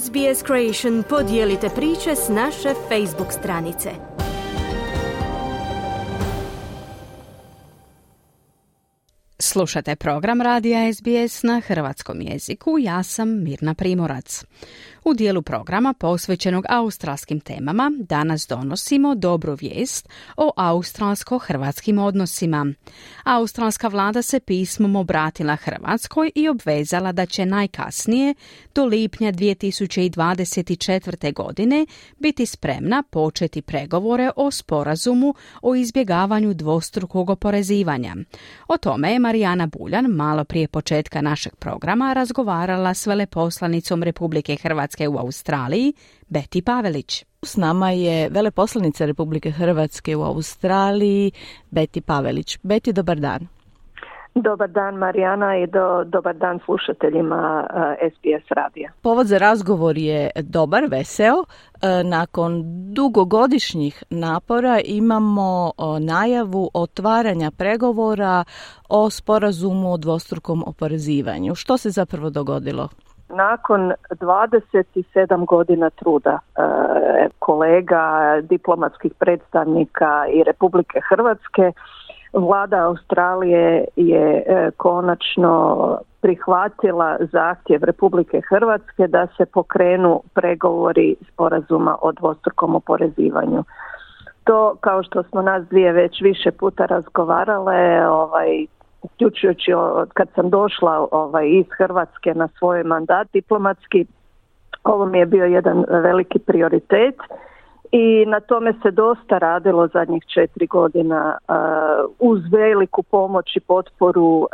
SBS Creation podijelite priče s naše Facebook stranice. Slušate program Radija SBS na hrvatskom jeziku. Ja sam Mirna Primorac. U dijelu programa posvećenog australskim temama danas donosimo dobru vijest o australsko-hrvatskim odnosima. Australska vlada se pismom obratila Hrvatskoj i obvezala da će najkasnije do lipnja 2024. godine biti spremna početi pregovore o sporazumu o izbjegavanju dvostrukog oporezivanja. O tome je Marijana Buljan malo prije početka našeg programa razgovarala s veleposlanicom Republike Hrvatske Hrvatske u Australiji, Beti Pavelić. S nama je veleposlanica Republike Hrvatske u Australiji, Beti Pavelić. Beti, dobar dan. Dobar dan Marijana i do, dobar dan slušateljima uh, eh, SBS radija. Povod za razgovor je dobar, veseo. Uh, nakon dugogodišnjih napora imamo uh, najavu otvaranja pregovora o sporazumu o dvostrukom oporezivanju. Što se zapravo dogodilo? Nakon 27 godina truda e, kolega, diplomatskih predstavnika i Republike Hrvatske, vlada Australije je e, konačno prihvatila zahtjev Republike Hrvatske da se pokrenu pregovori sporazuma o dvostrukom oporezivanju. To, kao što smo nas dvije već više puta razgovarale, ovaj, uključujući kad sam došla ovaj, iz Hrvatske na svoj mandat diplomatski, ovo mi je bio jedan veliki prioritet i na tome se dosta radilo zadnjih četiri godina uh, uz veliku pomoć i potporu uh,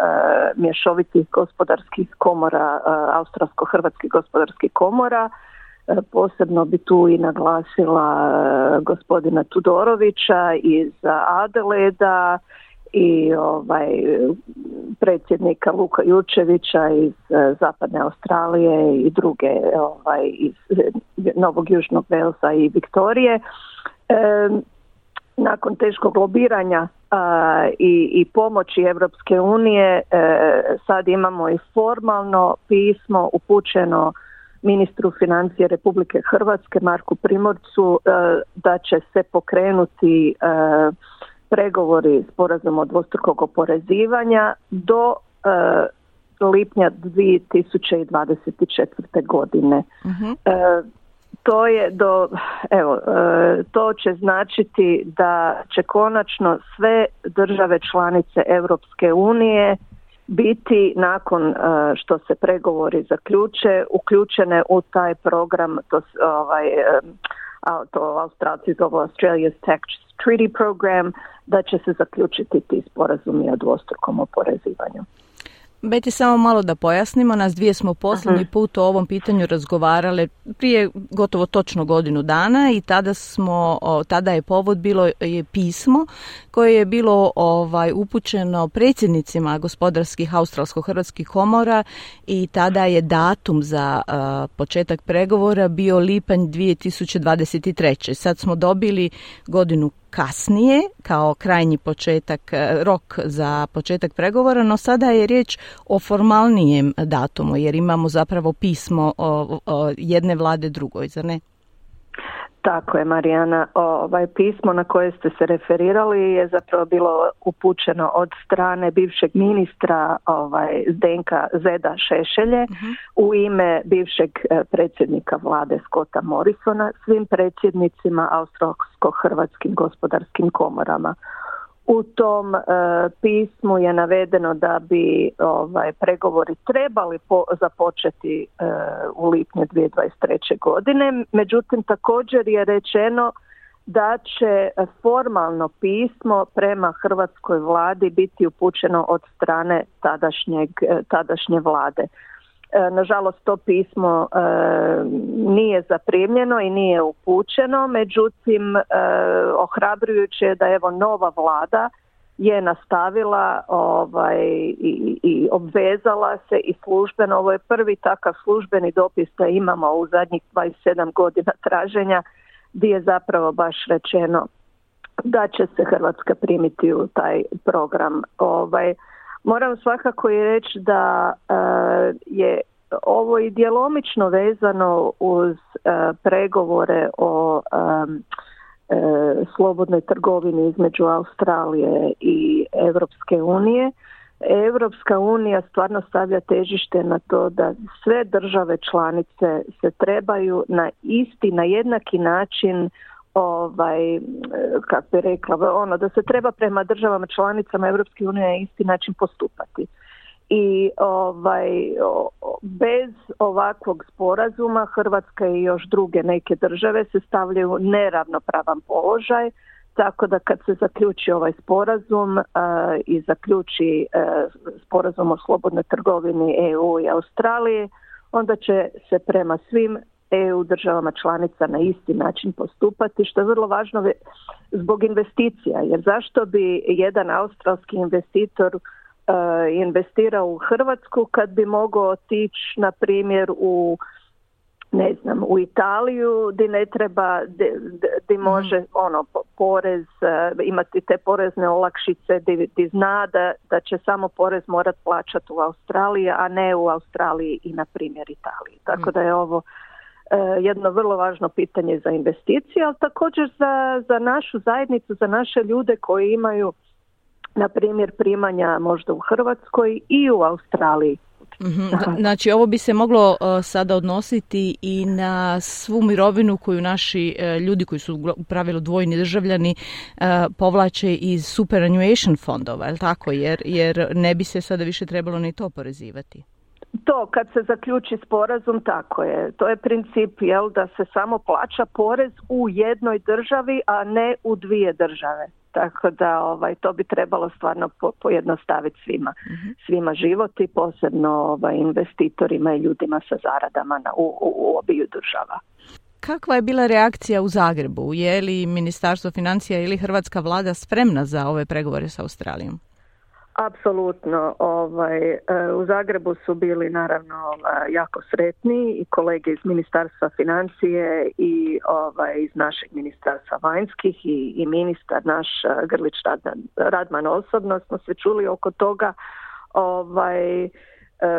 mješovitih gospodarskih komora, uh, australsko-hrvatskih gospodarskih komora. Posebno bi tu i naglasila gospodina Tudorovića iz Adeleda, i ovaj predsjednika Luka Jučevića iz e, Zapadne Australije i druge ovaj iz e, Novog Južnog Velsa i Viktorije. E, nakon teškog lobiranja i, i pomoći Europske unije sad imamo i formalno pismo upućeno ministru financije Republike Hrvatske Marku Primorcu da će se pokrenuti pregovori sporazum od dvostrukog oporezivanja do uh, lipnja 2024. godine. Uh-huh. to je do, evo, uh, to će značiti da će konačno sve države članice Europske unije biti nakon što se pregovori zaključe uključene u taj program to ovaj to Australci zovu Australia's Tax Treaty Program da će se zaključiti ti sporazumi o dvostrukom oporezivanju. Beti, samo malo da pojasnimo, nas dvije smo posljednji put o ovom pitanju razgovarale prije gotovo točno godinu dana i tada smo, tada je povod bilo je pismo koje je bilo ovaj upućeno predsjednicima gospodarskih australsko-hrvatskih komora i tada je datum za početak pregovora bio lipanj 2023. Sad smo dobili godinu kasnije kao krajnji početak, e, rok za početak pregovora, no sada je riječ o formalnijem datumu jer imamo zapravo pismo o, o jedne vlade drugoj, zar ne? Tako je Marijana, ovaj pismo na koje ste se referirali je zapravo bilo upućeno od strane bivšeg ministra ovaj Zdenka Zeda Šešelje mhm. u ime bivšeg e, predsjednika vlade Skota Morrisona svim predsjednicima australsko-hrvatskim gospodarskim komorama. U tom e, pismu je navedeno da bi ovaj pregovori trebali započeti e, u lipnju 2023. godine, međutim također je rečeno da će formalno pismo prema hrvatskoj vladi biti upućeno od strane tadašnjeg, e, tadašnje vlade. E, nažalost to pismo e, nije zaprimljeno i nije upućeno, međutim e, ohrabrujuće je da evo nova vlada je nastavila ovaj, i, i obvezala se i službeno, ovo je prvi takav službeni dopis da imamo u zadnjih 27 godina traženja gdje je zapravo baš rečeno da će se Hrvatska primiti u taj program. Ovaj, Moram svakako i reći da e, je ovo je djelomično vezano uz pregovore o slobodnoj trgovini između Australije i Europske unije. Europska unija stvarno stavlja težište na to da sve države članice se trebaju na isti, na jednaki način ovaj, kako bi rekla, ono, da se treba prema državama članicama Europske unije na isti način postupati. I ovaj, bez ovakvog sporazuma Hrvatska i još druge neke države se stavljaju neravnopravan položaj, tako da kad se zaključi ovaj sporazum i zaključi uh, sporazum o slobodnoj trgovini EU i Australije, onda će se prema svim EU državama članica na isti način postupati, što je vrlo važno zbog investicija, jer zašto bi jedan australski investitor uh, investirao u Hrvatsku kad bi mogao otići na primjer u ne znam, u Italiju di ne treba, di, mhm. može ono porez, e, imati te porezne olakšice, di, zna da, da će samo porez morat plaćati u Australiji, a ne u Australiji i na primjer Italiji. Tako mhm. da je ovo e, jedno vrlo važno pitanje za investicije, ali također za, za našu zajednicu, za naše ljude koji imaju na primjer primanja možda u Hrvatskoj i u Australiji Mhm. Znači ovo bi se moglo uh, sada odnositi i na svu mirovinu koju naši uh, ljudi koji su u pravilu dvojni državljani uh, povlače iz superannuation fondova, je tako? Jer, jer ne bi se sada više trebalo ni to porezivati. To kad se zaključi sporazum tako je. To je princip jel da se samo plaća porez u jednoj državi, a ne u dvije države. Tako da ovaj, to bi trebalo stvarno po, pojednostaviti svima, mhm. svima život i posebno ovaj, investitorima i ljudima sa zaradama na, u, u, u obiju država. Kakva je bila reakcija u Zagrebu? Je li Ministarstvo financija ili Hrvatska vlada spremna za ove pregovore sa Australijom? Apsolutno. Ovaj, e, u Zagrebu su bili naravno ovaj, jako sretni i kolege iz Ministarstva financije i ovaj, iz našeg Ministarstva vanjskih i, i ministar naš e, Grlić Radman, Radman osobno smo se čuli oko toga. Ovaj, e,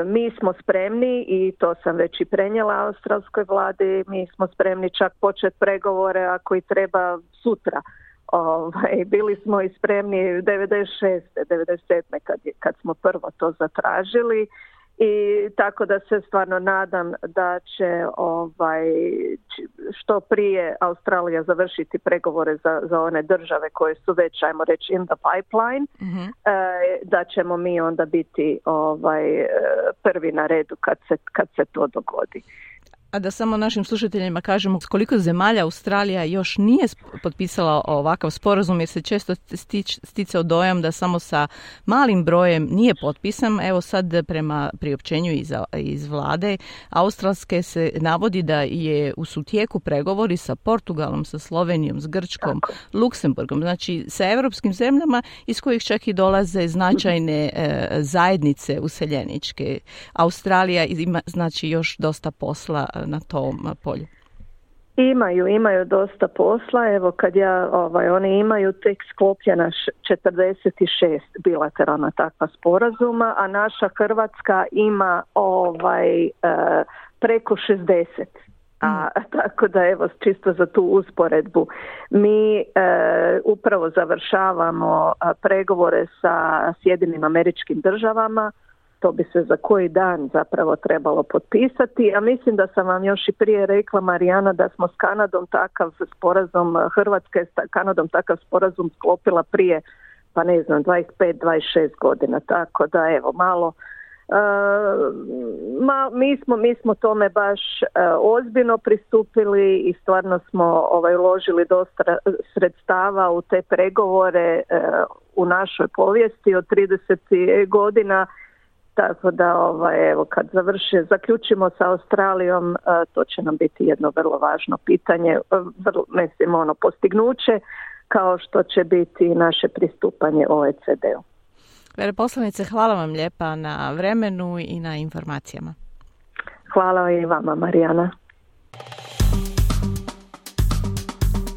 mi smo spremni i to sam već i prenijela australskoj vladi, mi smo spremni čak početi pregovore ako i treba sutra Ovaj, bili smo i spremni 96. 97. Kad, kad smo prvo to zatražili i tako da se stvarno nadam da će ovaj što prije Australija završiti pregovore za, za one države koje su već ajmo reći in the pipeline mhm. e, da ćemo mi onda biti ovaj e, prvi na redu kad se, kad se to dogodi. A da samo našim slušateljima kažemo koliko zemalja Australija još nije potpisala ovakav sporazum jer se često stič, sticao dojam da samo sa malim brojem nije potpisan. Evo sad prema priopćenju iz, iz vlade australske se navodi da je u sutijeku pregovori sa Portugalom, sa Slovenijom, s Grčkom, Luksemburgom, znači sa europskim zemljama iz kojih čak i dolaze značajne e, zajednice useljeničke. Australija ima znači još dosta posla na tom polju? Imaju, imaju dosta posla. Evo kad ja, ovaj, oni imaju tek sklopljena 46 bilateralna takva sporazuma, a naša Hrvatska ima ovaj e, preko 60. A, mm. tako da evo čisto za tu usporedbu mi e, upravo završavamo pregovore sa Sjedinim američkim državama to bi se za koji dan zapravo trebalo potpisati, a mislim da sam vam još i prije rekla Marijana da smo s Kanadom takav sporazum, Hrvatska je s Kanadom takav sporazum sklopila prije pa ne znam 25-26 godina, tako da evo malo Uh, ma, mi, smo, mi smo tome baš uh, ozbiljno pristupili i stvarno smo ovaj, uložili dosta sredstava u te pregovore uh, u našoj povijesti od 30 godina tako da ovaj, evo kad završi, zaključimo sa Australijom, e, to će nam biti jedno vrlo važno pitanje, e, vrlo, mislim ono postignuće kao što će biti naše pristupanje OECD-u. Veleposlanice, hvala vam lijepa na vremenu i na informacijama. Hvala i vama, Marijana.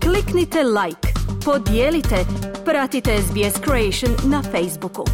Kliknite like, podijelite, pratite SBS Creation na Facebooku.